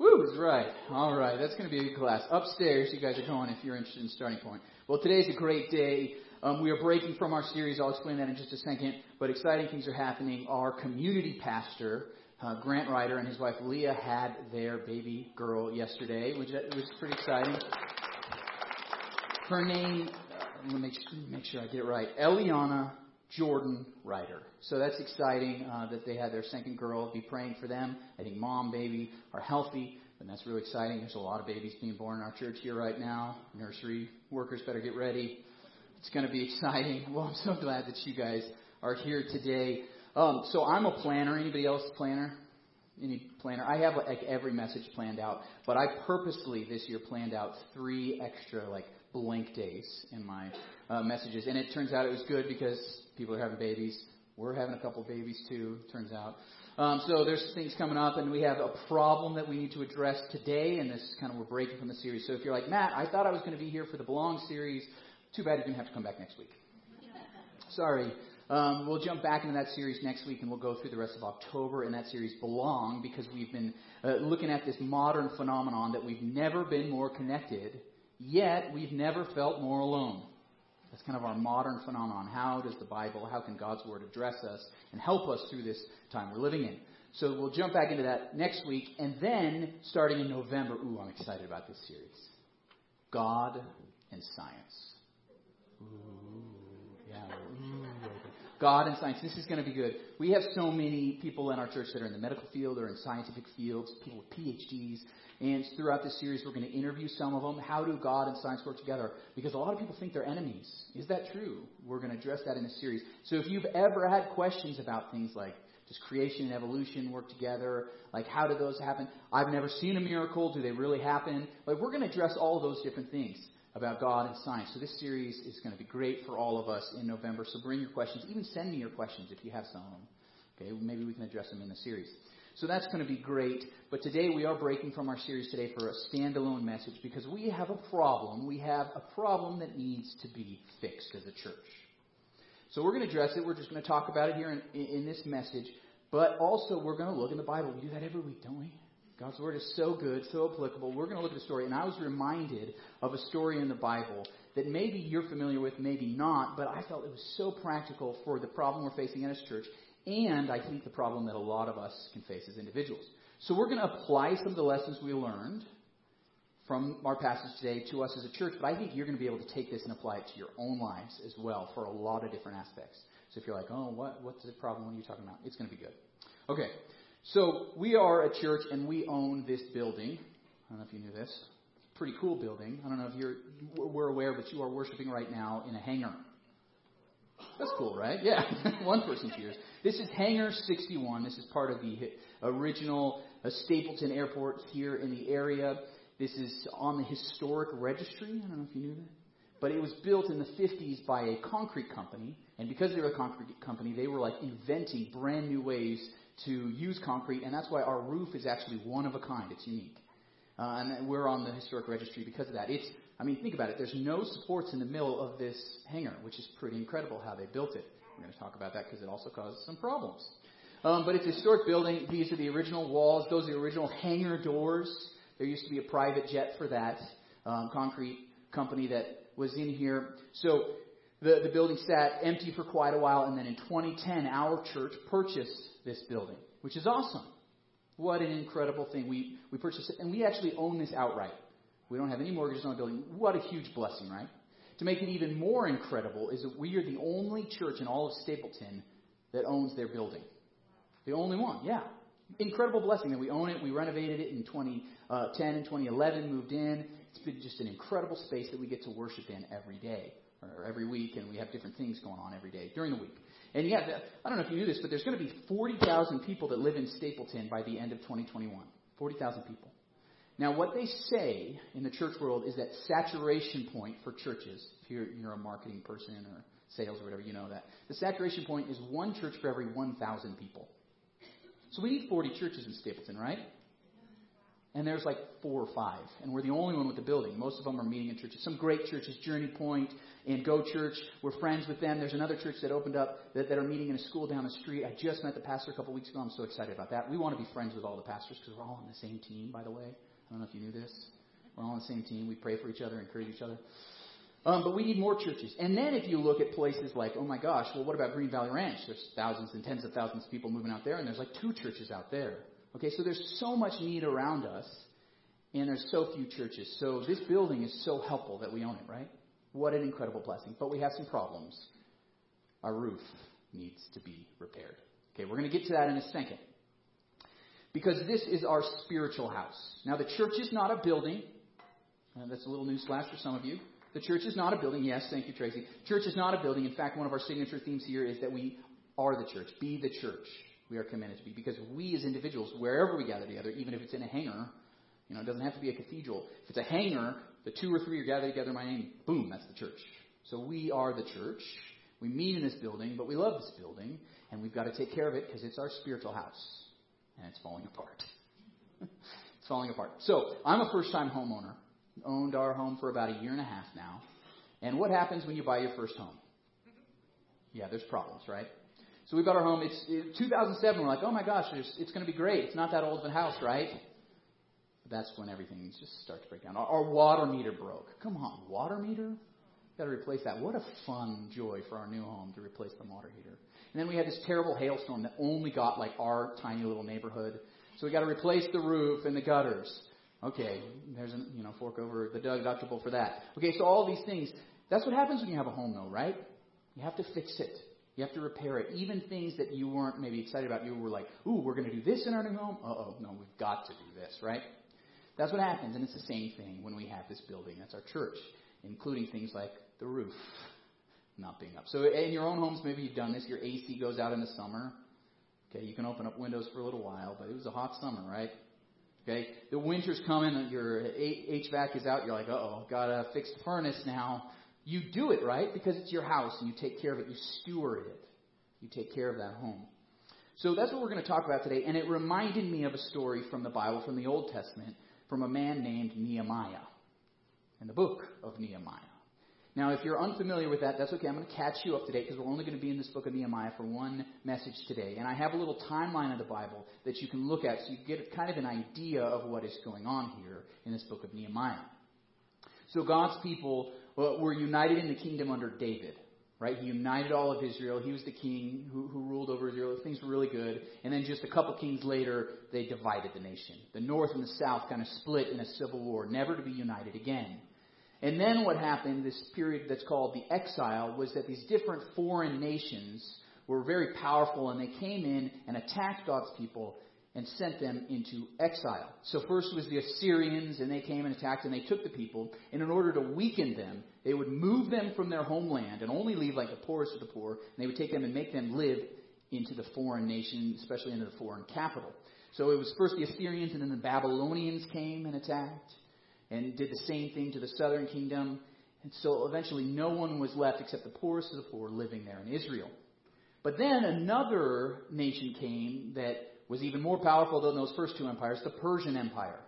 Woo right. All right, that's going to be a good class. Upstairs, you guys are going if you're interested in starting point. Well, today's a great day. Um, we are breaking from our series. I'll explain that in just a second. But exciting things are happening. Our community pastor, uh, Grant Ryder, and his wife Leah had their baby girl yesterday, which was pretty exciting. Her name, uh, let me make sure I get it right, Eliana Jordan Ryder. So that's exciting uh, that they had their second girl. Be praying for them. I think mom, baby are healthy, and that's really exciting. There's a lot of babies being born in our church here right now. Nursery workers better get ready. It's going to be exciting. Well, I'm so glad that you guys are here today. Um, so I'm a planner. Anybody else a planner? Any planner? I have like every message planned out, but I purposely this year planned out three extra like blank days in my uh, messages, and it turns out it was good because people are having babies. We're having a couple babies too, turns out. Um, so there's things coming up, and we have a problem that we need to address today, and this is kind of we're breaking from the series. So if you're like Matt, I thought I was going to be here for the Belong series. Too bad you're going to have to come back next week. Sorry. Um, we'll jump back into that series next week, and we'll go through the rest of October in that series Belong, because we've been uh, looking at this modern phenomenon that we've never been more connected, yet we've never felt more alone. That's kind of our modern phenomenon. How does the Bible, how can God's Word address us and help us through this time we're living in? So we'll jump back into that next week. And then, starting in November, ooh, I'm excited about this series God and Science. Ooh, yeah. Ooh. God and science. This is going to be good. We have so many people in our church that are in the medical field or in scientific fields, people with PhDs, and throughout this series, we're going to interview some of them. How do God and science work together? Because a lot of people think they're enemies. Is that true? We're going to address that in this series. So if you've ever had questions about things like, does creation and evolution work together? Like, how do those happen? I've never seen a miracle. Do they really happen? Like, we're going to address all those different things about God and science. So this series is going to be great for all of us in November. So bring your questions. Even send me your questions if you have some. Okay, maybe we can address them in the series. So that's going to be great. But today we are breaking from our series today for a standalone message because we have a problem. We have a problem that needs to be fixed as a church. So we're going to address it. We're just going to talk about it here in, in this message. But also we're going to look in the Bible. We do that every week, don't we? God's word is so good, so applicable. We're going to look at a story, and I was reminded of a story in the Bible that maybe you're familiar with, maybe not, but I felt it was so practical for the problem we're facing in as church and I think the problem that a lot of us can face as individuals. So we're going to apply some of the lessons we learned from our passage today to us as a church, but I think you're going to be able to take this and apply it to your own lives as well for a lot of different aspects. So if you're like, oh, what, what's the problem? What are you talking about? It's going to be good. Okay, so we are a church and we own this building. I don't know if you knew this. It's a pretty cool building. I don't know if you're we're aware, but you are worshiping right now in a hangar. That's cool, right? Yeah. One person cheers. This is Hangar 61. This is part of the original uh, Stapleton Airport here in the area. This is on the historic registry. I don't know if you knew that. But it was built in the 50s by a concrete company. And because they were a concrete company, they were like inventing brand new ways to use concrete. And that's why our roof is actually one of a kind. It's unique. Uh, and we're on the historic registry because of that. It's I mean, think about it. There's no supports in the middle of this hangar, which is pretty incredible how they built it. We're going to talk about that because it also caused some problems. Um, but it's a historic building. These are the original walls. Those are the original hangar doors. There used to be a private jet for that um, concrete company that was in here. So the, the building sat empty for quite a while, and then in 2010, our church purchased this building, which is awesome. What an incredible thing. We, we purchased it, and we actually own this outright. We don't have any mortgages on the building. What a huge blessing, right? To make it even more incredible is that we are the only church in all of Stapleton that owns their building. The only one, yeah. Incredible blessing that we own it. We renovated it in 2010 uh, and 2011, moved in. It's been just an incredible space that we get to worship in every day or every week, and we have different things going on every day during the week. And yeah, I don't know if you knew this, but there's going to be 40,000 people that live in Stapleton by the end of 2021. 40,000 people. Now, what they say in the church world is that saturation point for churches, if you're, you're a marketing person or sales or whatever, you know that. The saturation point is one church for every 1,000 people. So we need 40 churches in Stapleton, right? And there's like four or five. And we're the only one with the building. Most of them are meeting in churches. Some great churches, Journey Point and Go Church. We're friends with them. There's another church that opened up that, that are meeting in a school down the street. I just met the pastor a couple weeks ago. I'm so excited about that. We want to be friends with all the pastors because we're all on the same team, by the way. I don't know if you knew this. We're all on the same team. We pray for each other, encourage each other. Um, but we need more churches. And then if you look at places like, oh my gosh, well, what about Green Valley Ranch? There's thousands and tens of thousands of people moving out there, and there's like two churches out there. Okay, so there's so much need around us, and there's so few churches. So this building is so helpful that we own it, right? What an incredible blessing. But we have some problems. Our roof needs to be repaired. Okay, we're going to get to that in a second. Because this is our spiritual house. Now, the church is not a building. Uh, that's a little newsflash for some of you. The church is not a building. Yes, thank you, Tracy. Church is not a building. In fact, one of our signature themes here is that we are the church. Be the church. We are commanded to be. Because we as individuals, wherever we gather together, even if it's in a hangar, you know, it doesn't have to be a cathedral. If it's a hangar, the two or three are gathered together in my name, boom, that's the church. So we are the church. We meet in this building, but we love this building, and we've got to take care of it because it's our spiritual house, and it's falling apart. it's falling apart. So I'm a first time homeowner owned our home for about a year and a half now. And what happens when you buy your first home? Yeah, there's problems, right? So we bought our home. It's it, 2007. We're like, oh my gosh, it's going to be great. It's not that old of a house, right? But that's when everything just starts to break down. Our, our water meter broke. Come on, water meter? Got to replace that. What a fun joy for our new home to replace the water heater. And then we had this terrible hailstorm that only got like our tiny little neighborhood. So we got to replace the roof and the gutters. Okay, there's a you know fork over the deductible for that. Okay, so all these things. That's what happens when you have a home, though, right? You have to fix it. You have to repair it. Even things that you weren't maybe excited about, you were like, "Ooh, we're going to do this in our new home." Uh oh, no, we've got to do this, right? That's what happens, and it's the same thing when we have this building. That's our church, including things like the roof not being up. So in your own homes, maybe you've done this. Your AC goes out in the summer. Okay, you can open up windows for a little while, but it was a hot summer, right? Okay, the winter's coming, your HVAC is out. You're like, oh, gotta fix the furnace now. You do it right because it's your house and you take care of it. You steward it. You take care of that home. So that's what we're going to talk about today. And it reminded me of a story from the Bible, from the Old Testament, from a man named Nehemiah in the book of Nehemiah. Now, if you're unfamiliar with that, that's okay. I'm going to catch you up to date because we're only going to be in this book of Nehemiah for one message today. And I have a little timeline of the Bible that you can look at so you get kind of an idea of what is going on here in this book of Nehemiah. So God's people were united in the kingdom under David, right? He united all of Israel. He was the king who, who ruled over Israel. Things were really good. And then just a couple kings later, they divided the nation. The north and the south kind of split in a civil war, never to be united again. And then what happened, this period that's called the exile, was that these different foreign nations were very powerful and they came in and attacked God's people and sent them into exile. So first was the Assyrians and they came and attacked and they took the people. And in order to weaken them, they would move them from their homeland and only leave like the poorest of the poor. And they would take them and make them live into the foreign nation, especially into the foreign capital. So it was first the Assyrians and then the Babylonians came and attacked and did the same thing to the southern kingdom. And so eventually no one was left except the poorest of the poor living there in Israel. But then another nation came that was even more powerful than those first two empires, the Persian Empire.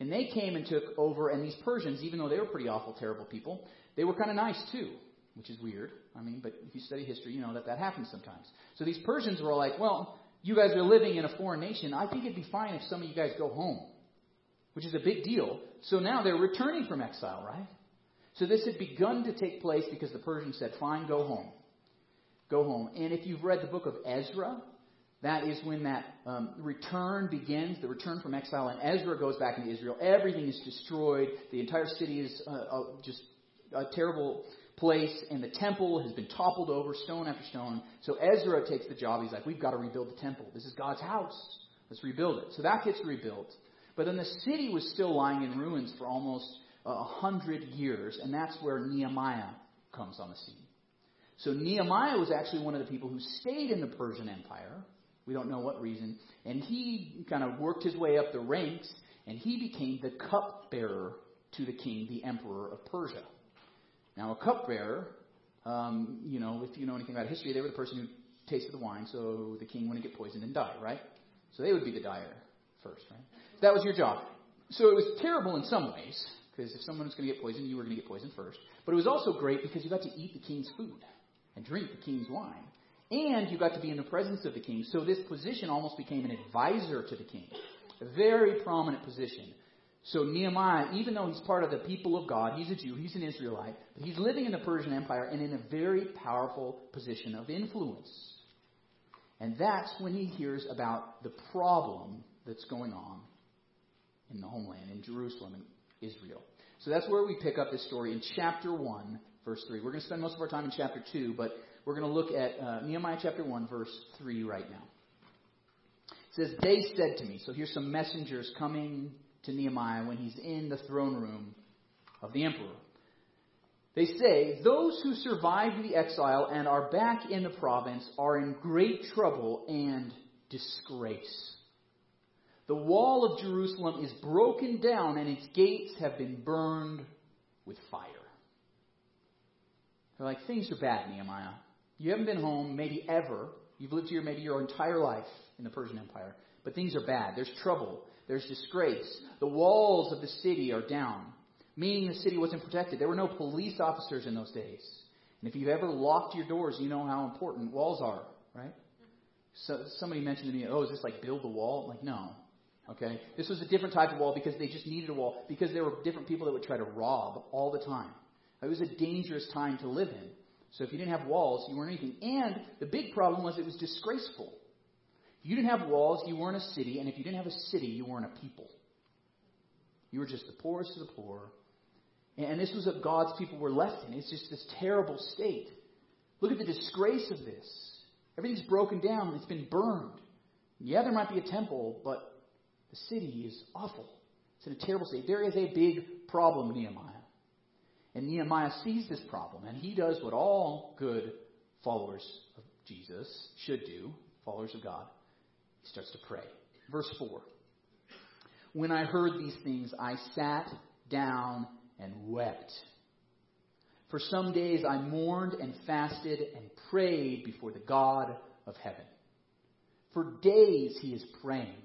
And they came and took over, and these Persians, even though they were pretty awful, terrible people, they were kind of nice too, which is weird. I mean, but if you study history, you know that that happens sometimes. So these Persians were like, well, you guys are living in a foreign nation. I think it'd be fine if some of you guys go home which is a big deal. So now they're returning from exile, right? So this had begun to take place because the Persians said, fine, go home. Go home. And if you've read the book of Ezra, that is when that um, return begins, the return from exile, and Ezra goes back into Israel. Everything is destroyed. The entire city is uh, uh, just a terrible place, and the temple has been toppled over, stone after stone. So Ezra takes the job. He's like, we've got to rebuild the temple. This is God's house. Let's rebuild it. So that gets rebuilt. But then the city was still lying in ruins for almost a hundred years, and that's where Nehemiah comes on the scene. So Nehemiah was actually one of the people who stayed in the Persian Empire. We don't know what reason. And he kind of worked his way up the ranks, and he became the cupbearer to the king, the emperor of Persia. Now, a cupbearer, um, you know, if you know anything about history, they were the person who tasted the wine so the king wouldn't get poisoned and die, right? So they would be the dyer first, right? That was your job. so it was terrible in some ways, because if someone was going to get poisoned, you were going to get poisoned first. But it was also great because you got to eat the king's food and drink the king's wine. And you got to be in the presence of the king. So this position almost became an advisor to the king. A very prominent position. So Nehemiah, even though he's part of the people of God, he's a Jew, he's an Israelite, but he's living in the Persian Empire and in a very powerful position of influence. And that's when he hears about the problem that's going on in the homeland, in Jerusalem, in Israel. So that's where we pick up this story in chapter 1, verse 3. We're going to spend most of our time in chapter 2, but we're going to look at uh, Nehemiah chapter 1, verse 3 right now. It says, They said to me, so here's some messengers coming to Nehemiah when he's in the throne room of the emperor. They say, Those who survived the exile and are back in the province are in great trouble and disgrace. The wall of Jerusalem is broken down and its gates have been burned with fire. They're like, things are bad, Nehemiah. You haven't been home, maybe ever. You've lived here maybe your entire life in the Persian Empire. But things are bad. There's trouble. There's disgrace. The walls of the city are down, meaning the city wasn't protected. There were no police officers in those days. And if you've ever locked your doors, you know how important walls are, right? So somebody mentioned to me, "Oh, is this like build the wall?" I'm like, no. Okay, this was a different type of wall because they just needed a wall because there were different people that would try to rob all the time. It was a dangerous time to live in. So if you didn't have walls, you weren't anything. And the big problem was it was disgraceful. If you didn't have walls, you weren't a city, and if you didn't have a city, you weren't a people. You were just the poorest of the poor. And this was what God's people were left in. It's just this terrible state. Look at the disgrace of this. Everything's broken down, it's been burned. Yeah, there might be a temple, but the city is awful. It's in a terrible state. There is a big problem, Nehemiah. And Nehemiah sees this problem, and he does what all good followers of Jesus should do, followers of God. He starts to pray. Verse 4 When I heard these things, I sat down and wept. For some days I mourned and fasted and prayed before the God of heaven. For days he is praying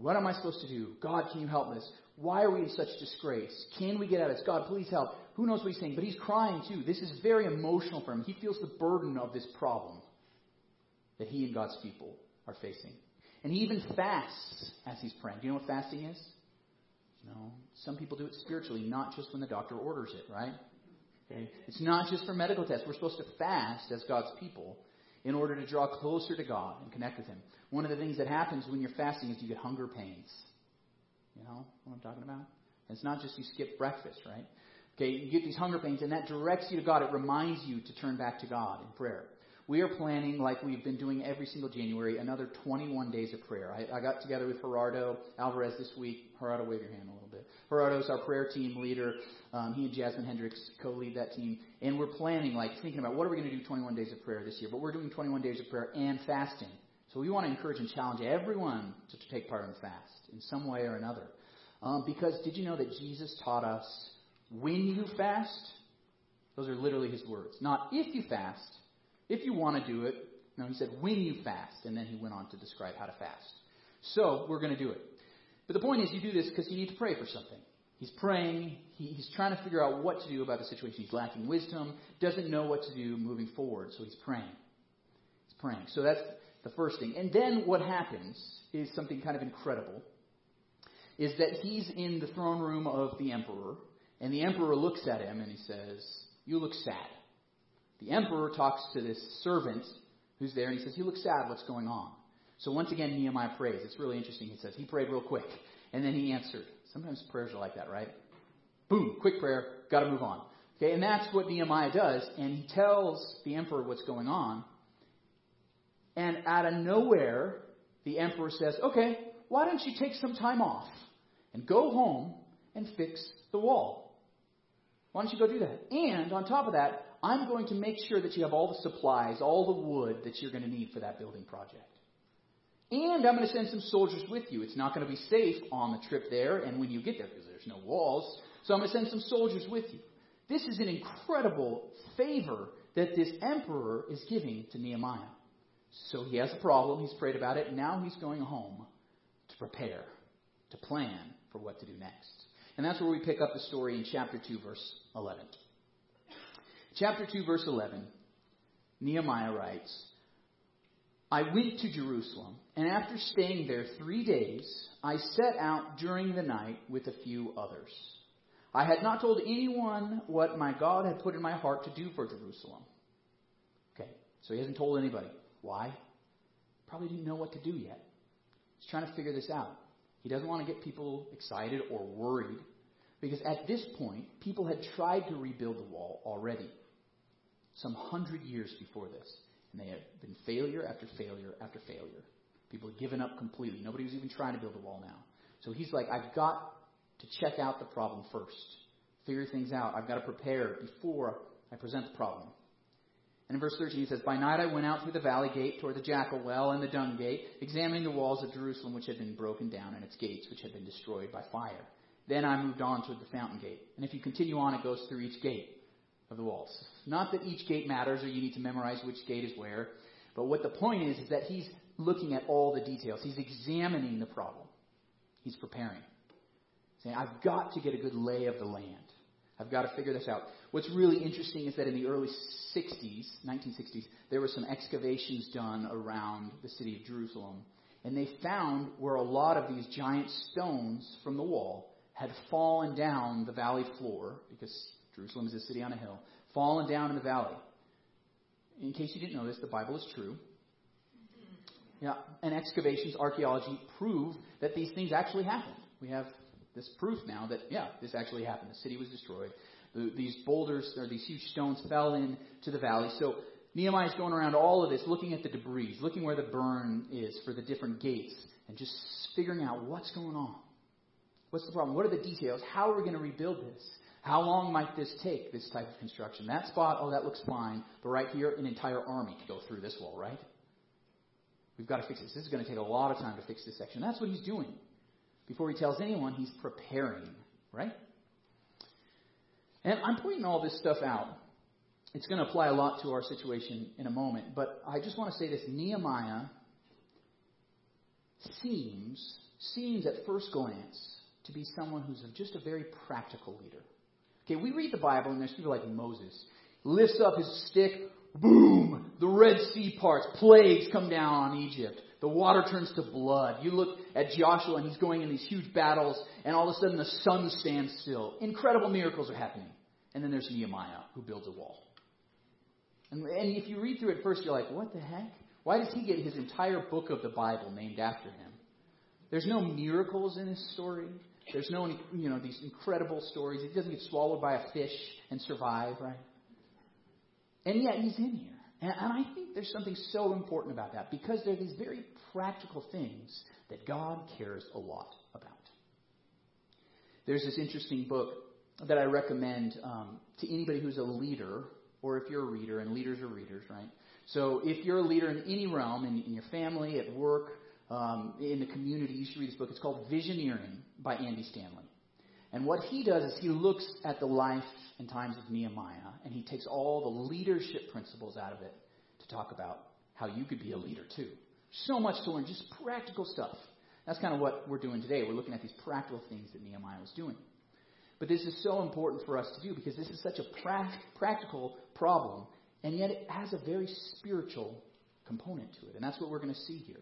what am I supposed to do? God, can you help us? Why are we in such disgrace? Can we get out of this? God, please help. Who knows what he's saying? But he's crying too. This is very emotional for him. He feels the burden of this problem that he and God's people are facing. And he even fasts as he's praying. Do you know what fasting is? No. Some people do it spiritually, not just when the doctor orders it, right? Okay. It's not just for medical tests. We're supposed to fast as God's people in order to draw closer to God and connect with Him. One of the things that happens when you're fasting is you get hunger pains. You know what I'm talking about? It's not just you skip breakfast, right? Okay, you get these hunger pains, and that directs you to God. It reminds you to turn back to God in prayer. We are planning, like we've been doing every single January, another 21 days of prayer. I, I got together with Gerardo Alvarez this week. Gerardo, wave your hand a little bit. Gerardo's our prayer team leader. Um, he and Jasmine Hendricks co-lead that team. And we're planning, like, thinking about what are we going to do 21 days of prayer this year. But we're doing 21 days of prayer and fasting. So we want to encourage and challenge everyone to, to take part in the fast in some way or another. Um, because did you know that Jesus taught us when you fast? Those are literally his words. Not if you fast, if you want to do it. No, he said when you fast, and then he went on to describe how to fast. So we're going to do it. But the point is, you do this because you need to pray for something. He's praying. He, he's trying to figure out what to do about the situation. He's lacking wisdom, doesn't know what to do moving forward, so he's praying. He's praying. So that's the first thing. And then what happens is something kind of incredible. Is that he's in the throne room of the emperor, and the emperor looks at him and he says, You look sad. The emperor talks to this servant who's there, and he says, You look sad, what's going on? So once again, Nehemiah prays. It's really interesting. He says, He prayed real quick, and then he answered. Sometimes prayers are like that, right? Boom, quick prayer, got to move on. Okay, and that's what Nehemiah does, and he tells the emperor what's going on. And out of nowhere, the emperor says, Okay, why don't you take some time off and go home and fix the wall? Why don't you go do that? And on top of that, I'm going to make sure that you have all the supplies, all the wood that you're going to need for that building project. And I'm going to send some soldiers with you. It's not going to be safe on the trip there and when you get there because there's no walls. So I'm going to send some soldiers with you. This is an incredible favor that this emperor is giving to Nehemiah. So he has a problem. He's prayed about it. Now he's going home to prepare to plan for what to do next. And that's where we pick up the story in chapter 2, verse 11. Chapter 2, verse 11, Nehemiah writes, I went to Jerusalem, and after staying there three days, I set out during the night with a few others. I had not told anyone what my God had put in my heart to do for Jerusalem. Okay, so he hasn't told anybody. Why? Probably didn't know what to do yet. He's trying to figure this out. He doesn't want to get people excited or worried because at this point, people had tried to rebuild the wall already, some hundred years before this. And they had been failure after failure after failure. People had given up completely. Nobody was even trying to build a wall now. So he's like, I've got to check out the problem first, figure things out. I've got to prepare before I present the problem. And in verse 13 he says, By night I went out through the valley gate toward the jackal well and the dung gate, examining the walls of Jerusalem which had been broken down and its gates which had been destroyed by fire. Then I moved on toward the fountain gate. And if you continue on, it goes through each gate of the walls. Not that each gate matters or you need to memorize which gate is where, but what the point is is that he's looking at all the details. He's examining the problem. He's preparing. Saying, I've got to get a good lay of the land. I've got to figure this out. What's really interesting is that in the early 60s, 1960s, there were some excavations done around the city of Jerusalem. And they found where a lot of these giant stones from the wall had fallen down the valley floor, because Jerusalem is a city on a hill, fallen down in the valley. In case you didn't know this, the Bible is true. Yeah, and excavations, archaeology prove that these things actually happened. We have this proof now that, yeah, this actually happened. The city was destroyed. The, these boulders, or these huge stones, fell into the valley. So Nehemiah is going around all of this, looking at the debris, looking where the burn is for the different gates, and just figuring out what's going on. What's the problem? What are the details? How are we going to rebuild this? How long might this take, this type of construction? That spot, oh, that looks fine. But right here, an entire army to go through this wall, right? We've got to fix this. This is going to take a lot of time to fix this section. That's what he's doing. Before he tells anyone, he's preparing, right? And I'm pointing all this stuff out. It's going to apply a lot to our situation in a moment. But I just want to say this Nehemiah seems, seems at first glance to be someone who's just a very practical leader. Okay, we read the Bible and there's people like Moses. Lifts up his stick, boom, the Red Sea parts, plagues come down on Egypt. The water turns to blood. You look at Joshua and he's going in these huge battles, and all of a sudden the sun stands still. Incredible miracles are happening. And then there's Nehemiah who builds a wall. And, and if you read through it first, you're like, what the heck? Why does he get his entire book of the Bible named after him? There's no miracles in his story. There's no, you know, these incredible stories. He doesn't get swallowed by a fish and survive, right? And yet he's in here. And, and I think there's something so important about that because there are these very practical things that God cares a lot about. There's this interesting book that I recommend um, to anybody who's a leader, or if you're a reader, and leaders are readers, right? So if you're a leader in any realm, in, in your family, at work, um, in the community, you should read this book. It's called Visioneering by Andy Stanley. And what he does is he looks at the life and times of Nehemiah, and he takes all the leadership principles out of it to talk about how you could be a leader too. So much to learn, just practical stuff. That's kind of what we're doing today. We're looking at these practical things that Nehemiah was doing. But this is so important for us to do because this is such a pra- practical problem, and yet it has a very spiritual component to it. And that's what we're going to see here.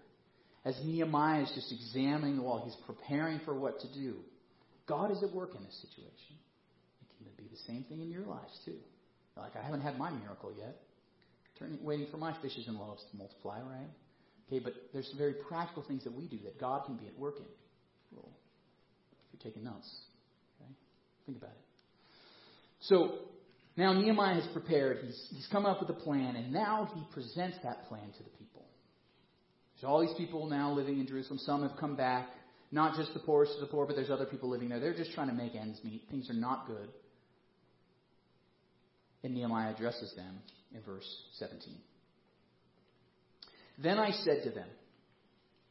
As Nehemiah is just examining the wall, he's preparing for what to do. God is at work in this situation. It can be the same thing in your lives, too. Like, I haven't had my miracle yet. Turning, waiting for my fishes and loaves to multiply, right? Okay, but there's some very practical things that we do that God can be at work in. Well, if you're taking notes, okay? Think about it. So, now Nehemiah has prepared. He's, he's come up with a plan, and now he presents that plan to the people. There's all these people now living in Jerusalem. Some have come back. Not just the poorest of the poor, but there's other people living there. They're just trying to make ends meet. Things are not good. And Nehemiah addresses them in verse 17. Then I said to them,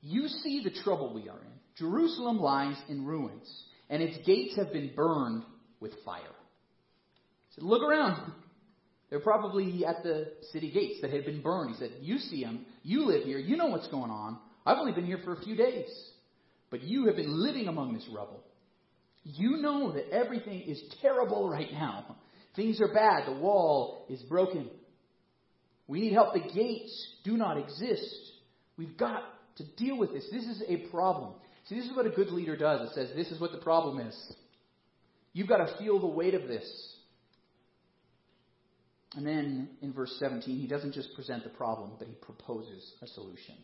You see the trouble we are in. Jerusalem lies in ruins, and its gates have been burned with fire. I said, Look around. They're probably at the city gates that had been burned. He said, You see them. You live here. You know what's going on. I've only been here for a few days. But you have been living among this rubble. You know that everything is terrible right now. Things are bad. The wall is broken. We need help. The gates do not exist. We've got to deal with this. This is a problem. See, this is what a good leader does. It says, This is what the problem is. You've got to feel the weight of this. And then in verse 17, he doesn't just present the problem, but he proposes a solution.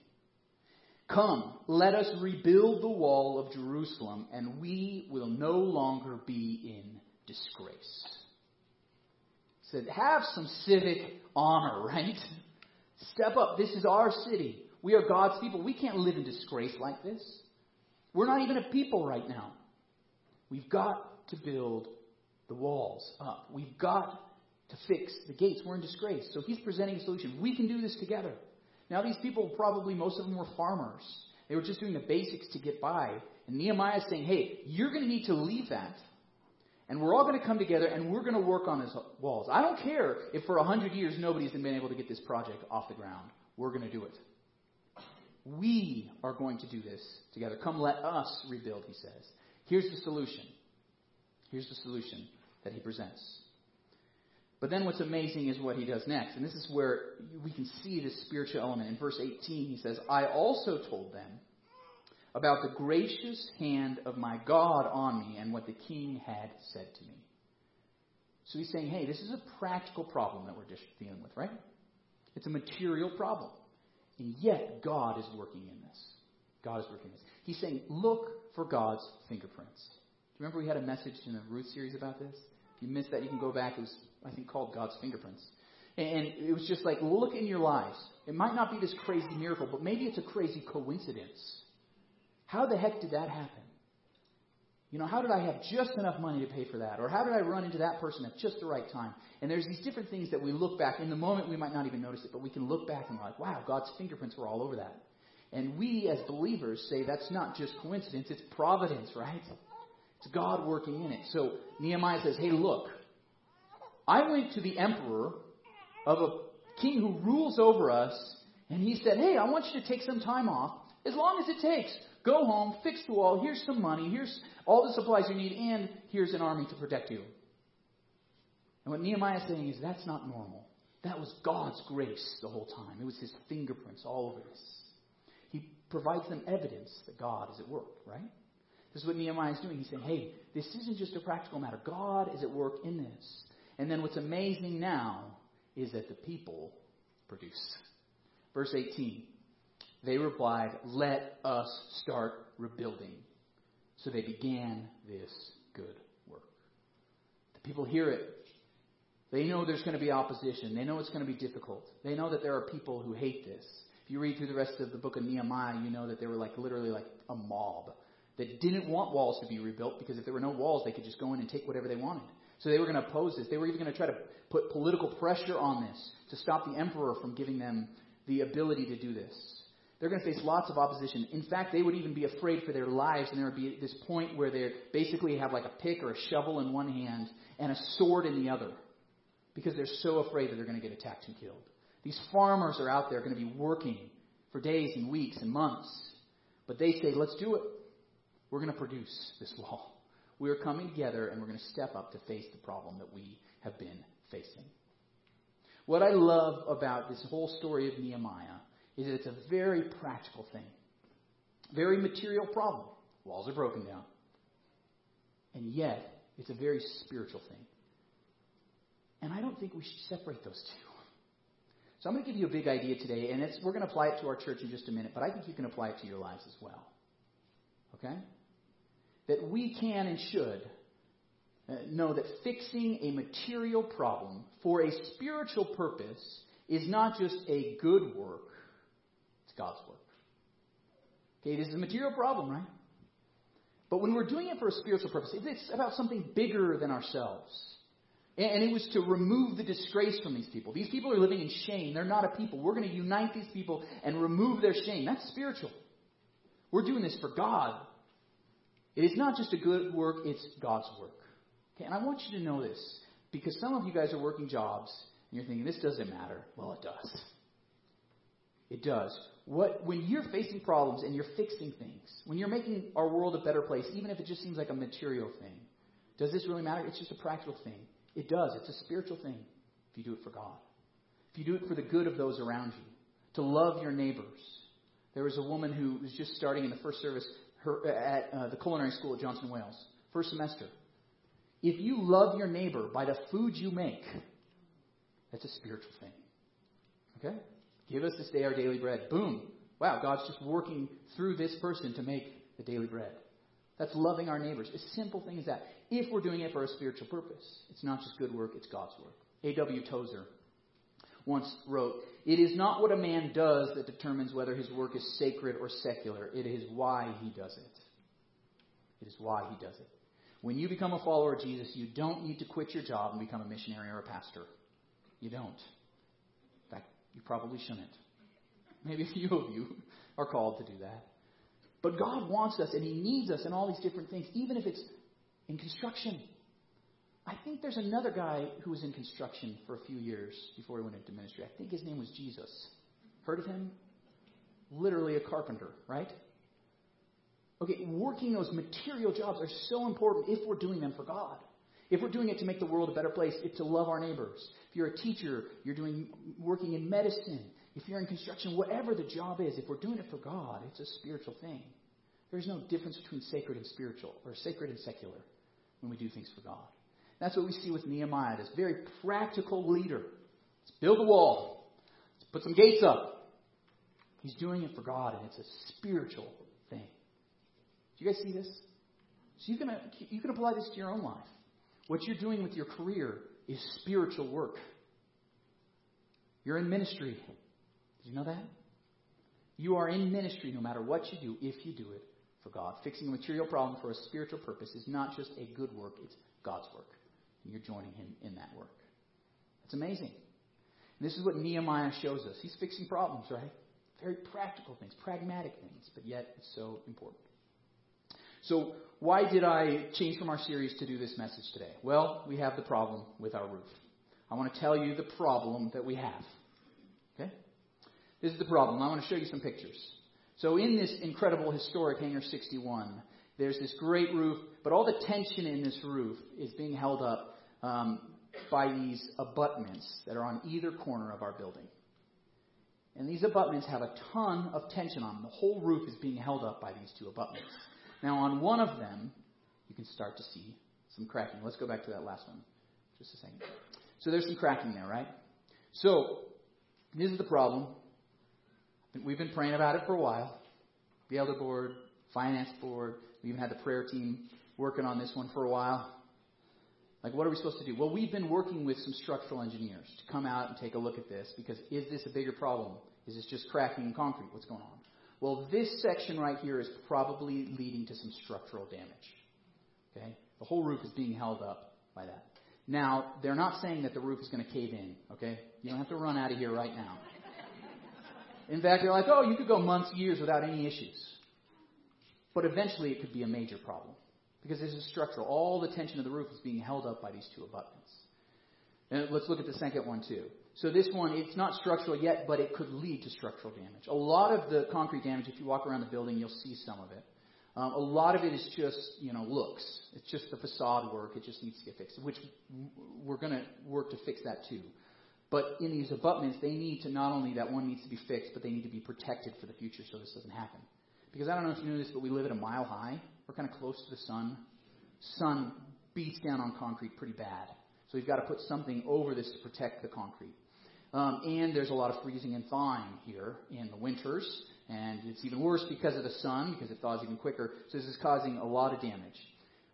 Come, let us rebuild the wall of Jerusalem, and we will no longer be in disgrace. Said, have some civic honor, right? Step up. This is our city. We are God's people. We can't live in disgrace like this. We're not even a people right now. We've got to build the walls up. We've got to fix the gates. We're in disgrace. So he's presenting a solution. We can do this together. Now, these people probably, most of them were farmers. They were just doing the basics to get by. And Nehemiah is saying, hey, you're going to need to leave that. And we're all going to come together and we're going to work on these walls. I don't care if for a hundred years nobody's been able to get this project off the ground. We're going to do it. We are going to do this together. Come, let us rebuild, he says. Here's the solution. Here's the solution that he presents. But then what's amazing is what he does next. And this is where we can see this spiritual element. In verse 18, he says, I also told them about the gracious hand of my God on me and what the king had said to me. So he's saying, hey, this is a practical problem that we're just dealing with, right? It's a material problem. And yet, God is working in this. God is working in this. He's saying, look for God's fingerprints. Do you remember we had a message in the Ruth series about this? If you missed that, you can go back. It was I think, called God's fingerprints. And it was just like, look in your lives. It might not be this crazy miracle, but maybe it's a crazy coincidence. How the heck did that happen? You know, how did I have just enough money to pay for that? Or how did I run into that person at just the right time? And there's these different things that we look back. In the moment, we might not even notice it, but we can look back and like, wow, God's fingerprints were all over that. And we, as believers, say that's not just coincidence, it's providence, right? It's God working in it. So Nehemiah says, hey, look, I went to the emperor of a king who rules over us, and he said, Hey, I want you to take some time off, as long as it takes. Go home, fix the wall, here's some money, here's all the supplies you need, and here's an army to protect you. And what Nehemiah is saying is that's not normal. That was God's grace the whole time. It was his fingerprints all over this. He provides them evidence that God is at work, right? This is what Nehemiah is doing. He's saying, hey, this isn't just a practical matter. God is at work in this. And then what's amazing now is that the people produce. Verse 18 They replied, Let us start rebuilding. So they began this good work. The people hear it. They know there's going to be opposition. They know it's going to be difficult. They know that there are people who hate this. If you read through the rest of the book of Nehemiah, you know that they were like literally like a mob that didn't want walls to be rebuilt because if there were no walls, they could just go in and take whatever they wanted. So they were going to oppose this. They were even going to try to put political pressure on this to stop the emperor from giving them the ability to do this. They're going to face lots of opposition. In fact, they would even be afraid for their lives, and there would be this point where they basically have like a pick or a shovel in one hand and a sword in the other because they're so afraid that they're going to get attacked and killed. These farmers are out there going to be working for days and weeks and months, but they say, let's do it. We're going to produce this wall. We are coming together and we're going to step up to face the problem that we have been facing. What I love about this whole story of Nehemiah is that it's a very practical thing, very material problem. Walls are broken down. And yet, it's a very spiritual thing. And I don't think we should separate those two. So I'm going to give you a big idea today, and we're going to apply it to our church in just a minute, but I think you can apply it to your lives as well. Okay? that we can and should uh, know that fixing a material problem for a spiritual purpose is not just a good work, it's God's work. Okay, this is a material problem, right? But when we're doing it for a spiritual purpose, it's about something bigger than ourselves. And it was to remove the disgrace from these people. These people are living in shame. They're not a people. We're going to unite these people and remove their shame. That's spiritual. We're doing this for God it is not just a good work, it's God's work. Okay, and I want you to know this because some of you guys are working jobs and you're thinking, this doesn't matter. Well, it does. It does. What, when you're facing problems and you're fixing things, when you're making our world a better place, even if it just seems like a material thing, does this really matter? It's just a practical thing. It does. It's a spiritual thing if you do it for God. If you do it for the good of those around you, to love your neighbors. There was a woman who was just starting in the first service her, at uh, the culinary school at Johnson Wales, first semester. If you love your neighbor by the food you make, that's a spiritual thing. Okay? Give us this day our daily bread. Boom. Wow, God's just working through this person to make the daily bread. That's loving our neighbors. A simple thing as that. If we're doing it for a spiritual purpose, it's not just good work, it's God's work. A.W. Tozer once wrote, It is not what a man does that determines whether his work is sacred or secular. It is why he does it. It is why he does it. When you become a follower of Jesus, you don't need to quit your job and become a missionary or a pastor. You don't. You probably shouldn't. Maybe a few of you are called to do that. But God wants us and He needs us in all these different things, even if it's in construction. I think there's another guy who was in construction for a few years before he went into ministry. I think his name was Jesus. Heard of him? Literally a carpenter, right? Okay, working those material jobs are so important if we're doing them for God. If we're doing it to make the world a better place, it's to love our neighbors. If you're a teacher, you're doing working in medicine, if you're in construction, whatever the job is, if we're doing it for God, it's a spiritual thing. There's no difference between sacred and spiritual, or sacred and secular, when we do things for God. That's what we see with Nehemiah, this very practical leader. Let's build a wall. Let's put some gates up. He's doing it for God, and it's a spiritual thing. Do you guys see this? So you can, you can apply this to your own life. What you're doing with your career is spiritual work. You're in ministry. Did you know that? You are in ministry no matter what you do if you do it for God. Fixing a material problem for a spiritual purpose is not just a good work, it's God's work. And you're joining Him in that work. It's amazing. And this is what Nehemiah shows us. He's fixing problems, right? Very practical things, pragmatic things, but yet it's so important. So, why did I change from our series to do this message today? Well, we have the problem with our roof. I want to tell you the problem that we have. Okay? This is the problem. I want to show you some pictures. So, in this incredible historic Hangar 61, there's this great roof, but all the tension in this roof is being held up um, by these abutments that are on either corner of our building. And these abutments have a ton of tension on them. The whole roof is being held up by these two abutments. Now, on one of them, you can start to see some cracking. Let's go back to that last one just a second. So there's some cracking there, right? So, this is the problem. We've been praying about it for a while. The elder board, finance board, we even had the prayer team working on this one for a while. Like, what are we supposed to do? Well, we've been working with some structural engineers to come out and take a look at this because is this a bigger problem? Is this just cracking in concrete? What's going on? Well, this section right here is probably leading to some structural damage. Okay? The whole roof is being held up by that. Now, they're not saying that the roof is going to cave in, okay? You don't have to run out of here right now. In fact, they're like, oh, you could go months, years without any issues. But eventually it could be a major problem. Because this is structural. All the tension of the roof is being held up by these two abutments. And let's look at the second one too. So this one, it's not structural yet, but it could lead to structural damage. A lot of the concrete damage, if you walk around the building, you'll see some of it. Um, a lot of it is just, you know, looks. It's just the facade work. It just needs to get fixed, which we're going to work to fix that too. But in these abutments, they need to not only that one needs to be fixed, but they need to be protected for the future so this doesn't happen. Because I don't know if you know this, but we live at a mile high. We're kind of close to the sun. Sun beats down on concrete pretty bad. So we've got to put something over this to protect the concrete. Um, and there's a lot of freezing and thawing here in the winters. And it's even worse because of the sun, because it thaws even quicker. So this is causing a lot of damage.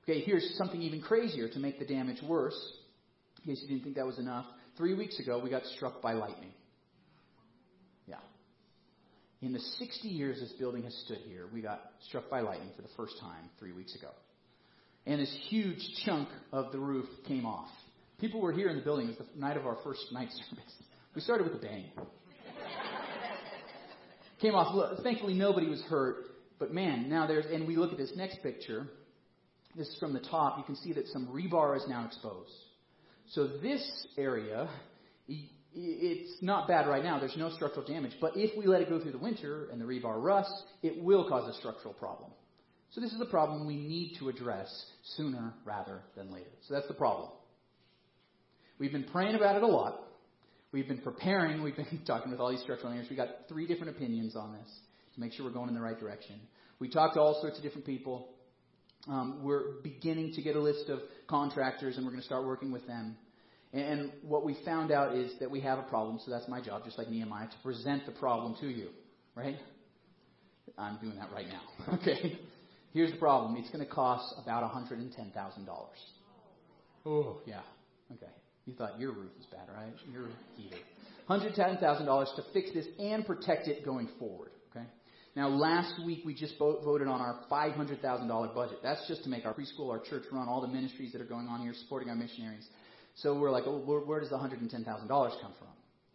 Okay, here's something even crazier to make the damage worse. In case you didn't think that was enough. Three weeks ago, we got struck by lightning. Yeah. In the 60 years this building has stood here, we got struck by lightning for the first time three weeks ago. And this huge chunk of the roof came off. People were here in the building. It was the night of our first night service. We started with a bang. Came off. Thankfully, nobody was hurt. But man, now there's, and we look at this next picture. This is from the top. You can see that some rebar is now exposed. So this area, it's not bad right now. There's no structural damage. But if we let it go through the winter and the rebar rusts, it will cause a structural problem. So this is a problem we need to address sooner rather than later. So that's the problem. We've been praying about it a lot. We've been preparing. We've been talking with all these structural engineers. We've got three different opinions on this to make sure we're going in the right direction. We talked to all sorts of different people. Um, we're beginning to get a list of contractors, and we're going to start working with them. And what we found out is that we have a problem, so that's my job, just like Nehemiah, to present the problem to you, right? I'm doing that right now. Okay. Here's the problem. It's going to cost about $110,000. Oh, yeah. Okay. You thought your roof was bad, right? Your heater. $110,000 to fix this and protect it going forward. Okay. Now, last week we just voted on our $500,000 budget. That's just to make our preschool, our church run, all the ministries that are going on here, supporting our missionaries. So we're like, oh, where, where does the $110,000 come from?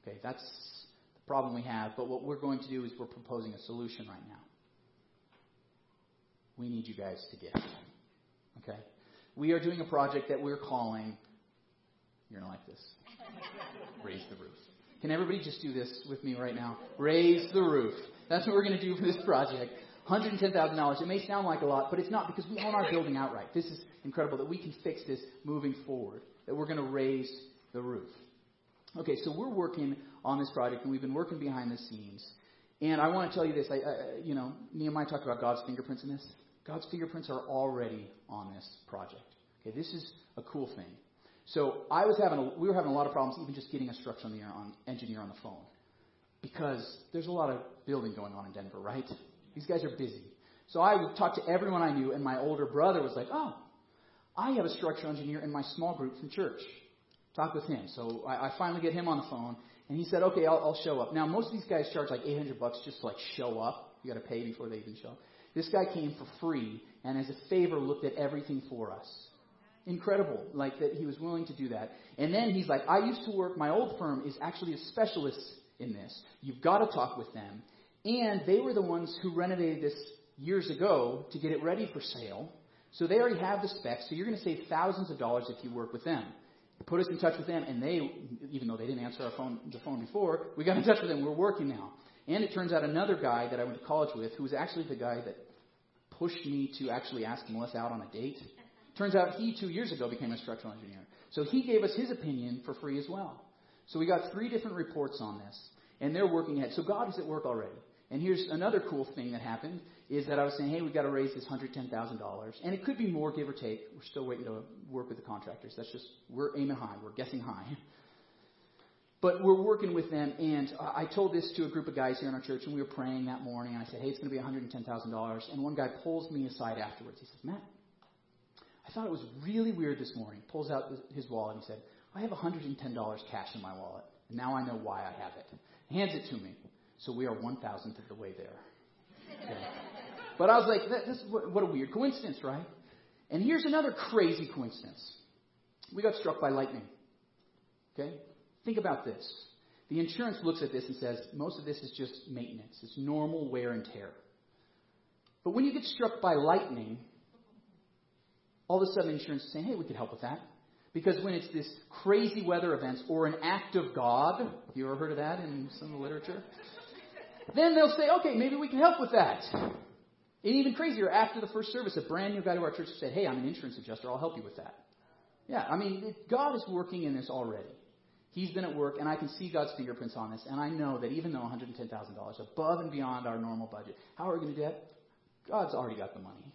Okay, that's the problem we have. But what we're going to do is we're proposing a solution right now. We need you guys to give. Okay? We are doing a project that we're calling, you're going to like this, Raise the Roof. Can everybody just do this with me right now? Raise the roof. That's what we're going to do for this project. $110,000. It may sound like a lot, but it's not because we own our building outright. This is incredible that we can fix this moving forward that we're going to raise the roof. Okay, so we're working on this project, and we've been working behind the scenes. And I want to tell you this. I, I, you know, Nehemiah talked about God's fingerprints in this. God's fingerprints are already on this project. Okay, this is a cool thing. So I was having, a, we were having a lot of problems even just getting a structural engineer on, engineer on the phone because there's a lot of building going on in Denver, right? These guys are busy. So I would talk to everyone I knew, and my older brother was like, "Oh, I have a structural engineer in my small group from church. Talk with him. So I, I finally get him on the phone, and he said, okay, I'll, I'll show up. Now, most of these guys charge like 800 bucks just to like show up. You got to pay before they even show up. This guy came for free, and as a favor, looked at everything for us. Incredible, like that he was willing to do that. And then he's like, I used to work. My old firm is actually a specialist in this. You've got to talk with them. And they were the ones who renovated this years ago to get it ready for sale. So they already have the specs, so you're going to save thousands of dollars if you work with them. Put us in touch with them, and they, even though they didn't answer our phone, the phone before, we got in touch with them. We're working now. And it turns out another guy that I went to college with, who was actually the guy that pushed me to actually ask Melissa out on a date. Turns out he two years ago became a structural engineer. So he gave us his opinion for free as well. So we got three different reports on this, and they're working ahead. So God is at work already. And here's another cool thing that happened is that I was saying, hey, we've got to raise this $110,000. And it could be more, give or take. We're still waiting to work with the contractors. That's just, we're aiming high. We're guessing high. But we're working with them, and I told this to a group of guys here in our church, and we were praying that morning, and I said, hey, it's going to be $110,000. And one guy pulls me aside afterwards. He says, Matt, I thought it was really weird this morning. Pulls out his wallet and he said, I have $110 cash in my wallet, and now I know why I have it. He hands it to me. So we are one thousandth of the way there. Okay. But I was like, this, what a weird coincidence, right? And here's another crazy coincidence. We got struck by lightning. Okay? Think about this. The insurance looks at this and says, most of this is just maintenance. It's normal wear and tear. But when you get struck by lightning, all of a sudden insurance is saying, hey, we could help with that. Because when it's this crazy weather events or an act of God, you ever heard of that in some of the literature? then they'll say, okay, maybe we can help with that. And even crazier, after the first service, a brand new guy to our church said, Hey, I'm an insurance adjuster. I'll help you with that. Yeah, I mean, God is working in this already. He's been at work, and I can see God's fingerprints on this. And I know that even though $110,000 above and beyond our normal budget, how are we going to do that? God's already got the money.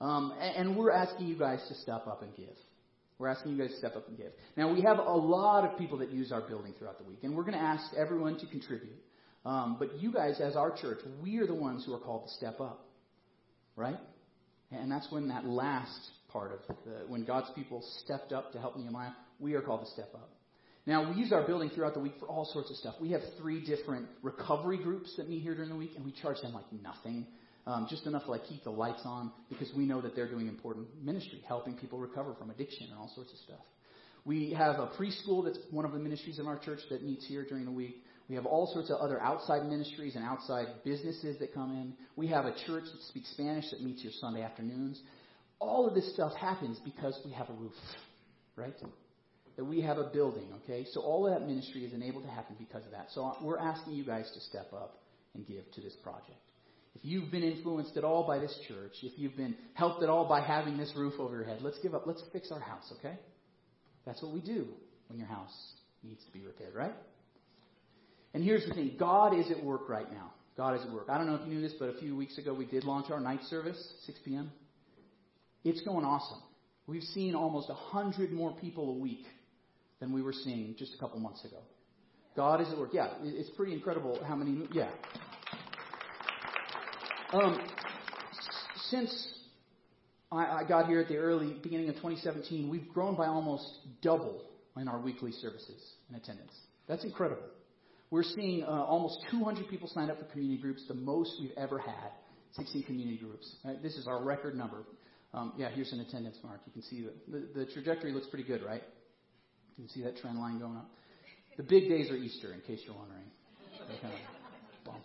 Um, and, we're asking you guys to step up and give. We're asking you guys to step up and give. Now, we have a lot of people that use our building throughout the week, and we're going to ask everyone to contribute. Um, but you guys, as our church, we are the ones who are called to step up, right? And that's when that last part of the, when God's people stepped up to help Nehemiah, we are called to step up. Now, we use our building throughout the week for all sorts of stuff. We have three different recovery groups that meet here during the week, and we charge them like nothing. Um, just enough to like keep the lights on because we know that they're doing important ministry, helping people recover from addiction and all sorts of stuff. We have a preschool that's one of the ministries in our church that meets here during the week. We have all sorts of other outside ministries and outside businesses that come in. We have a church that speaks Spanish that meets here Sunday afternoons. All of this stuff happens because we have a roof, right? that we have a building, okay? So all of that ministry is enabled to happen because of that. So we're asking you guys to step up and give to this project. If you've been influenced at all by this church, if you've been helped at all by having this roof over your head, let's give up. Let's fix our house, okay? That's what we do when your house needs to be repaired, right? And here's the thing God is at work right now. God is at work. I don't know if you knew this, but a few weeks ago we did launch our night service, 6 p.m. It's going awesome. We've seen almost 100 more people a week than we were seeing just a couple months ago. God is at work. Yeah, it's pretty incredible how many. Yeah. Um, since I, I got here at the early beginning of 2017, we've grown by almost double in our weekly services and attendance. That's incredible. We're seeing uh, almost 200 people sign up for community groups, the most we've ever had. 16 community groups. Right? This is our record number. Um, yeah, here's an attendance mark. You can see the, the, the trajectory looks pretty good, right? You can see that trend line going up. The big days are Easter, in case you're wondering. They kind of bump.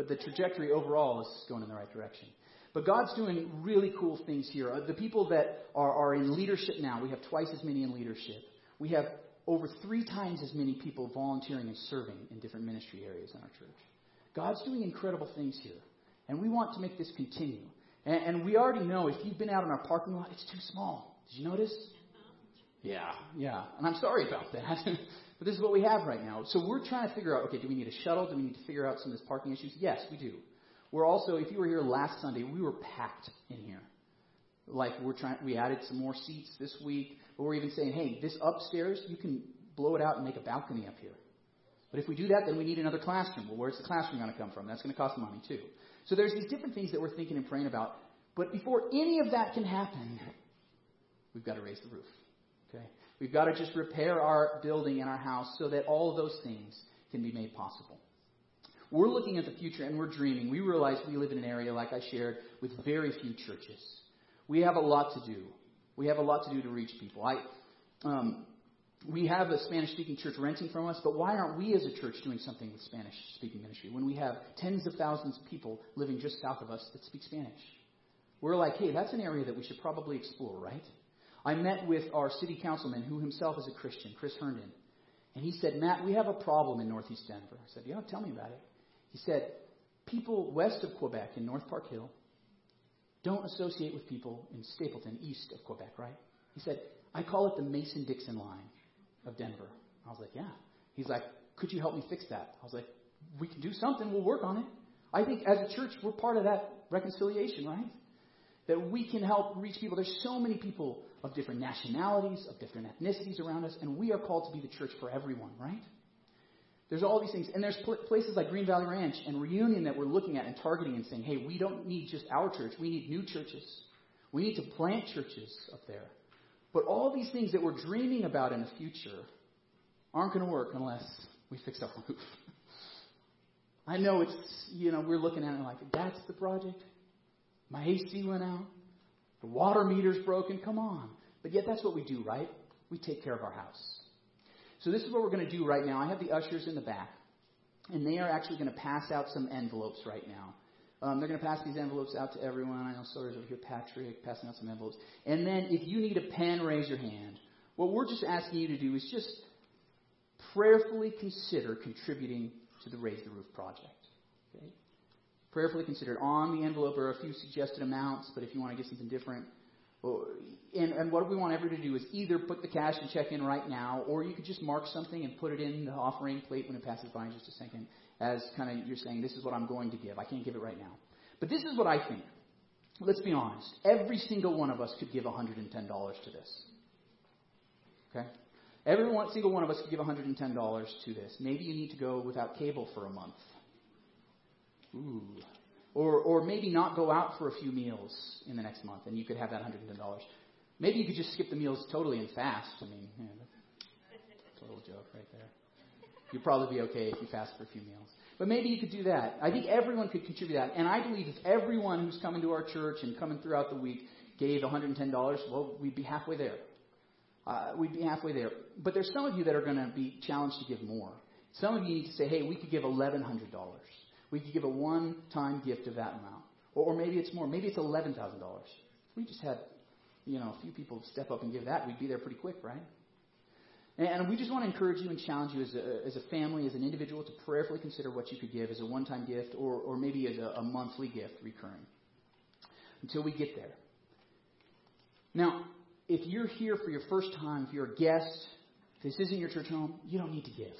But the trajectory overall is going in the right direction. But God's doing really cool things here. Uh, the people that are, are in leadership now, we have twice as many in leadership. We have over three times as many people volunteering and serving in different ministry areas in our church. God's doing incredible things here. And we want to make this continue. And, and we already know if you've been out in our parking lot, it's too small. Did you notice? Yeah, yeah. And I'm sorry about that. but this is what we have right now. So we're trying to figure out okay, do we need a shuttle? Do we need to figure out some of these parking issues? Yes, we do. We're also, if you were here last Sunday, we were packed in here. Like we're trying, we added some more seats this week, but we're even saying, hey, this upstairs, you can blow it out and make a balcony up here. But if we do that, then we need another classroom. Well, where's the classroom going to come from? That's going to cost money too. So there's these different things that we're thinking and praying about. But before any of that can happen, we've got to raise the roof. Okay? We've got to just repair our building and our house so that all of those things can be made possible. We're looking at the future and we're dreaming. We realize we live in an area, like I shared, with very few churches. We have a lot to do. We have a lot to do to reach people. I, um, we have a Spanish speaking church renting from us, but why aren't we as a church doing something with Spanish speaking ministry when we have tens of thousands of people living just south of us that speak Spanish? We're like, hey, that's an area that we should probably explore, right? I met with our city councilman, who himself is a Christian, Chris Herndon, and he said, Matt, we have a problem in northeast Denver. I said, yeah, tell me about it. He said, people west of Quebec in North Park Hill don't associate with people in Stapleton, east of Quebec, right? He said, I call it the Mason Dixon line of Denver. I was like, yeah. He's like, could you help me fix that? I was like, we can do something. We'll work on it. I think as a church, we're part of that reconciliation, right? That we can help reach people. There's so many people of different nationalities, of different ethnicities around us, and we are called to be the church for everyone, right? There's all these things. And there's pl- places like Green Valley Ranch and Reunion that we're looking at and targeting and saying, hey, we don't need just our church. We need new churches. We need to plant churches up there. But all these things that we're dreaming about in the future aren't going to work unless we fix up our roof. I know it's, you know, we're looking at it like, that's the project? My AC went out. The water meter's broken. Come on. But yet that's what we do, right? We take care of our house. So this is what we're going to do right now. I have the ushers in the back, and they are actually going to pass out some envelopes right now. Um, they're going to pass these envelopes out to everyone. I know Sawyer's over here, Patrick, passing out some envelopes. And then if you need a pen, raise your hand. What we're just asking you to do is just prayerfully consider contributing to the Raise the Roof project. Okay? Prayerfully consider. On the envelope are a few suggested amounts, but if you want to get something different, and, and what we want everyone to do is either put the cash and check in right now, or you could just mark something and put it in the offering plate when it passes by in just a second, as kind of you're saying, this is what I'm going to give. I can't give it right now. But this is what I think. Let's be honest. Every single one of us could give $110 to this. Okay? Every one, single one of us could give $110 to this. Maybe you need to go without cable for a month. Ooh, or, or maybe not go out for a few meals in the next month, and you could have that $110. Maybe you could just skip the meals totally and fast. I mean, yeah, that's a little joke right there. You'd probably be okay if you fast for a few meals. But maybe you could do that. I think everyone could contribute that. And I believe if everyone who's coming to our church and coming throughout the week gave $110, well, we'd be halfway there. Uh, we'd be halfway there. But there's some of you that are going to be challenged to give more. Some of you need to say, hey, we could give $1,100. We could give a one time gift of that amount. Or, or maybe it's more. Maybe it's $11,000. We just had, you know, a few people step up and give that. We'd be there pretty quick, right? And we just want to encourage you and challenge you as a, as a family, as an individual, to prayerfully consider what you could give as a one time gift or, or maybe as a, a monthly gift recurring until we get there. Now, if you're here for your first time, if you're a guest, if this isn't your church home, you don't need to give.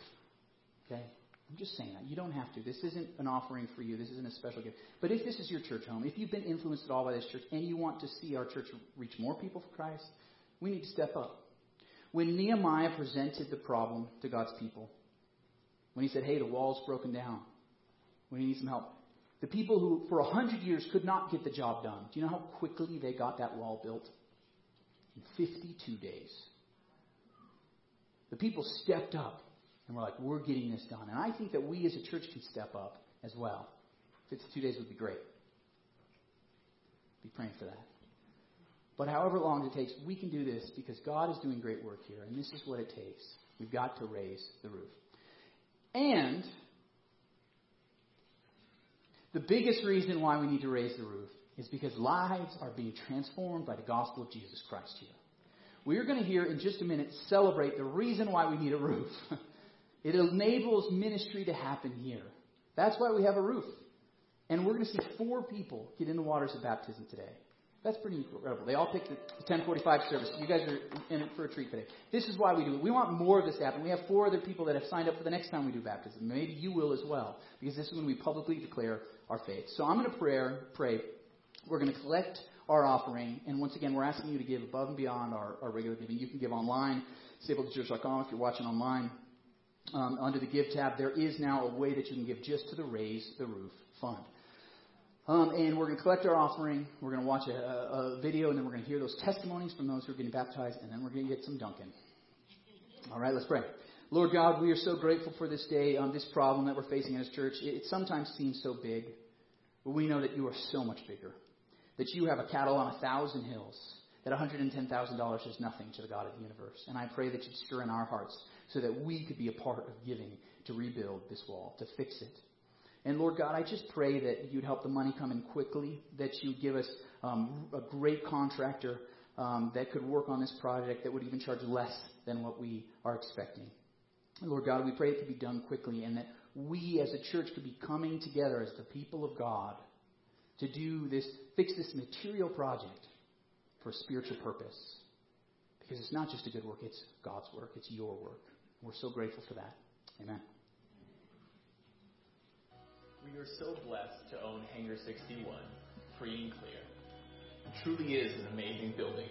Okay? I'm just saying that. You don't have to. This isn't an offering for you. This isn't a special gift. But if this is your church home, if you've been influenced at all by this church and you want to see our church reach more people for Christ, we need to step up. When Nehemiah presented the problem to God's people, when he said, hey, the wall's broken down, when he needs some help, the people who for a hundred years could not get the job done, do you know how quickly they got that wall built? In 52 days. The people stepped up and we're like, we're getting this done. And I think that we as a church can step up as well. 52 days would be great. Be praying for that. But however long it takes, we can do this because God is doing great work here, and this is what it takes. We've got to raise the roof. And the biggest reason why we need to raise the roof is because lives are being transformed by the gospel of Jesus Christ here. We are going to hear in just a minute celebrate the reason why we need a roof. it enables ministry to happen here. That's why we have a roof. And we're going to see four people get in the waters of baptism today. That's pretty incredible. They all picked the 1045 service. You guys are in it for a treat today. This is why we do it. We want more of this to happen. We have four other people that have signed up for the next time we do baptism. Maybe you will as well, because this is when we publicly declare our faith. So I'm going to pray. pray. We're going to collect our offering, and once again, we're asking you to give above and beyond our, our regular giving. You can give online, staplechurch.com if you're watching online. Um, under the Give tab, there is now a way that you can give just to the Raise the Roof Fund. Um, and we're going to collect our offering. We're going to watch a, a, video, and then we're going to hear those testimonies from those who are getting baptized, and then we're going to get some dunking. All right, let's pray. Lord God, we are so grateful for this day, um, this problem that we're facing as church. It, it sometimes seems so big, but we know that you are so much bigger. That you have a cattle on a thousand hills. That $110,000 is nothing to the God of the universe. And I pray that you'd stir in our hearts so that we could be a part of giving to rebuild this wall, to fix it, and Lord God, I just pray that you'd help the money come in quickly, that you'd give us um, a great contractor um, that could work on this project that would even charge less than what we are expecting. Lord God, we pray it could be done quickly and that we as a church could be coming together as the people of God to do this, fix this material project for a spiritual purpose. Because it's not just a good work, it's God's work, it's your work. We're so grateful for that. Amen. We are so blessed to own Hangar 61, free and clear. It truly is an amazing building,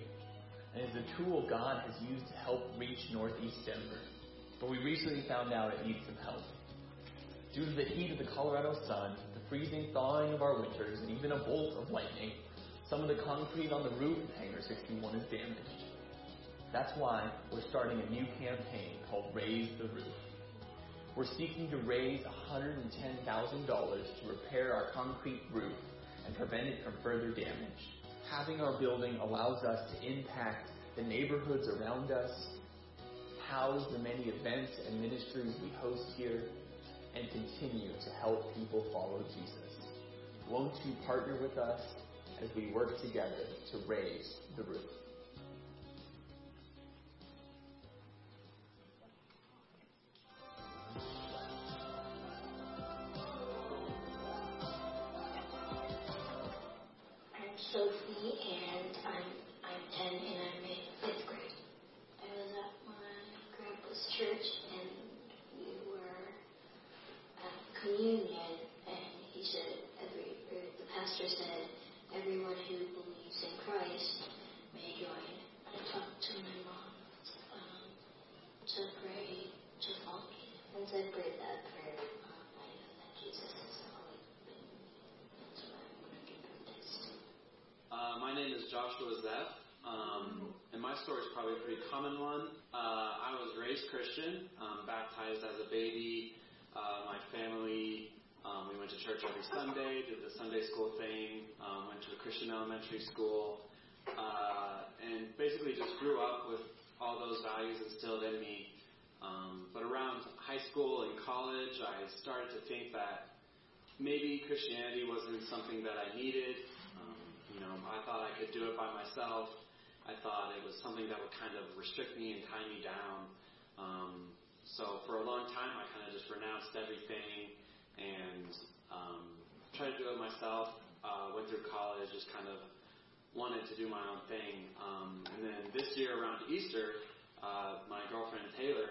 and is a tool God has used to help reach Northeast Denver. But we recently found out it needs some help. Due to the heat of the Colorado sun, the freezing thawing of our winters, and even a bolt of lightning, some of the concrete on the roof of Hangar 61 is damaged. That's why we're starting a new campaign called Raise the Roof. We're seeking to raise $110,000 to repair our concrete roof and prevent it from further damage. Having our building allows us to impact the neighborhoods around us, house the many events and ministries we host here, and continue to help people follow Jesus. Won't you partner with us as we work together to raise the roof? Sophie, and I'm I'm 10, and I'm in fifth grade. I was at my grandpa's church, and we were at communion, and he said every or the pastor said everyone who believes in Christ may join. I talked to my mom um, to pray to Falky and said pray Joshua Zeff. Um, and my story is probably a pretty common one. Uh, I was raised Christian, um, baptized as a baby. Uh, my family, um, we went to church every Sunday, did the Sunday school thing, um, went to a Christian elementary school, uh, and basically just grew up with all those values instilled in me. Um, but around high school and college, I started to think that maybe Christianity wasn't something that I needed. You know, I thought I could do it by myself. I thought it was something that would kind of restrict me and tie me down. Um, so for a long time, I kind of just renounced everything and um, tried to do it myself. Uh, went through college, just kind of wanted to do my own thing. Um, and then this year around Easter, uh, my girlfriend Taylor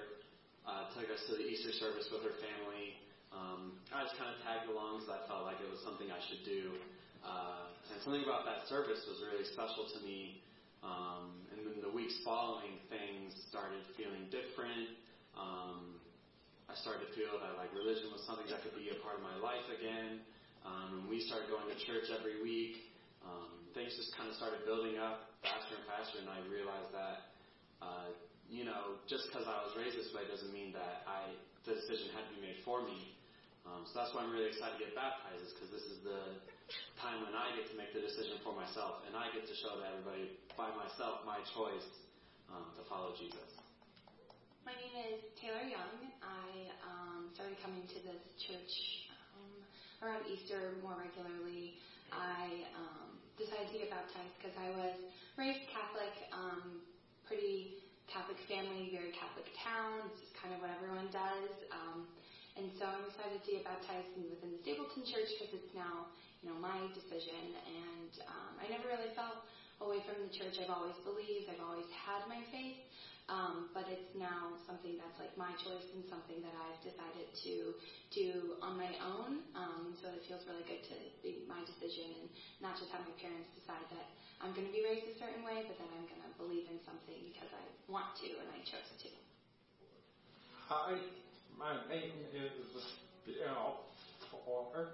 uh, took us to the Easter service with her family. Um, I just kind of tagged along because I felt like it was something I should do. Uh, and something about that service was really special to me. Um, and then the weeks following, things started feeling different. Um, I started to feel that like religion was something that could be a part of my life again. Um, and we started going to church every week. Um, things just kind of started building up faster and faster, and I realized that, uh, you know, just because I was raised this way doesn't mean that I the decision had to be made for me. Um, so that's why I'm really excited to get baptized, is because this is the time when I get to make the decision for myself, and I get to show to everybody by myself my choice um, to follow Jesus. My name is Taylor Young. I um, started coming to this church um, around Easter more regularly. I um, decided to get baptized because I was raised Catholic, um, pretty Catholic family, very Catholic town. It's just kind of what everyone does. Um, and so I'm excited to get baptized within the Stapleton Church because it's now, you know, my decision. And um, I never really felt away from the church. I've always believed. I've always had my faith. Um, but it's now something that's like my choice and something that I've decided to do on my own. Um, so it feels really good to be my decision and not just have my parents decide that I'm going to be raised a certain way, but that I'm going to believe in something because I want to and I chose to. Hi, my name is Bill Ford.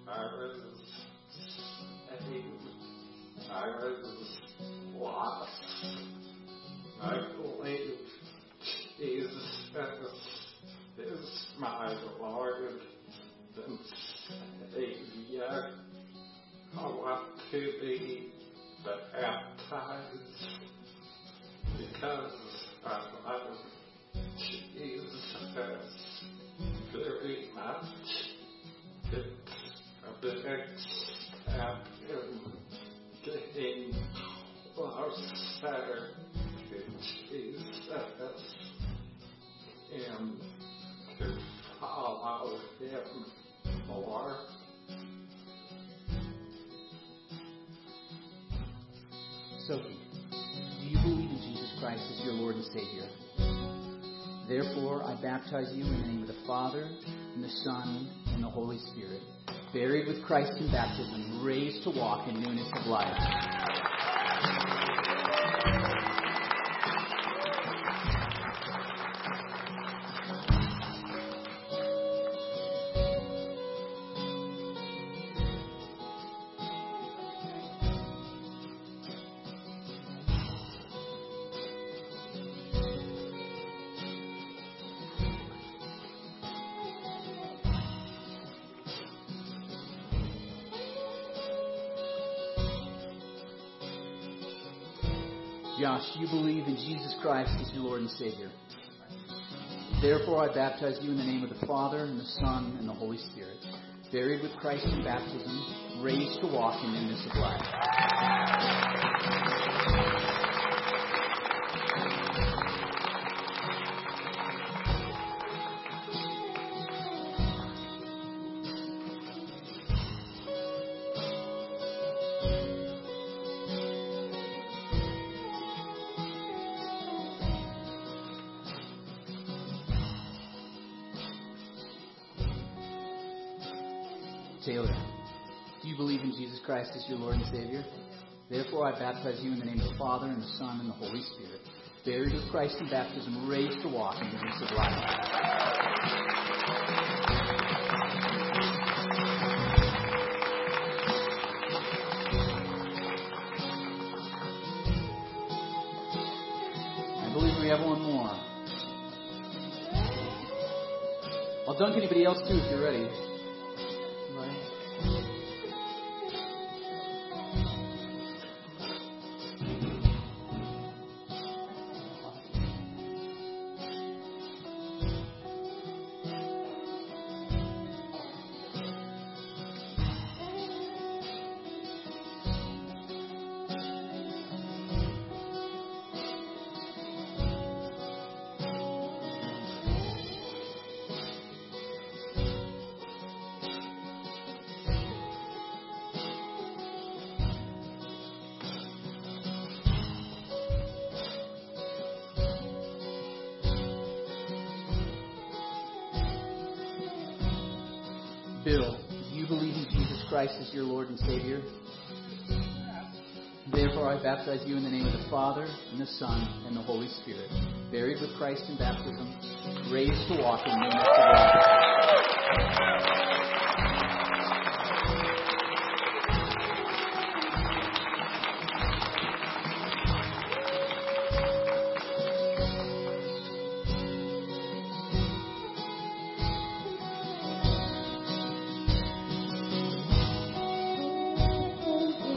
I was I was lost. I believe Jesus is my Lord and Savior. I want to be baptized because And to follow Him more. Christ as your Lord and Savior? Therefore, I baptize you in the name of the Father, and the Son, and the Holy Spirit, buried with Christ in baptism, raised to walk in newness of life. Jesus Christ as your Lord and Savior. Therefore, I baptize you in the name of the Father, and the Son, and the Holy Spirit, buried with Christ in baptism, raised to walk in newness of life. Baptize you in the name of the Father, and the Son, and the Holy Spirit, buried with Christ in baptism, raised to walk in the newness of life. I believe we have one more. I'll dunk anybody else too if you're ready. Your Lord and Savior? Therefore, I baptize you in the name of the Father, and the Son, and the Holy Spirit, buried with Christ in baptism, raised to walk in newness of life.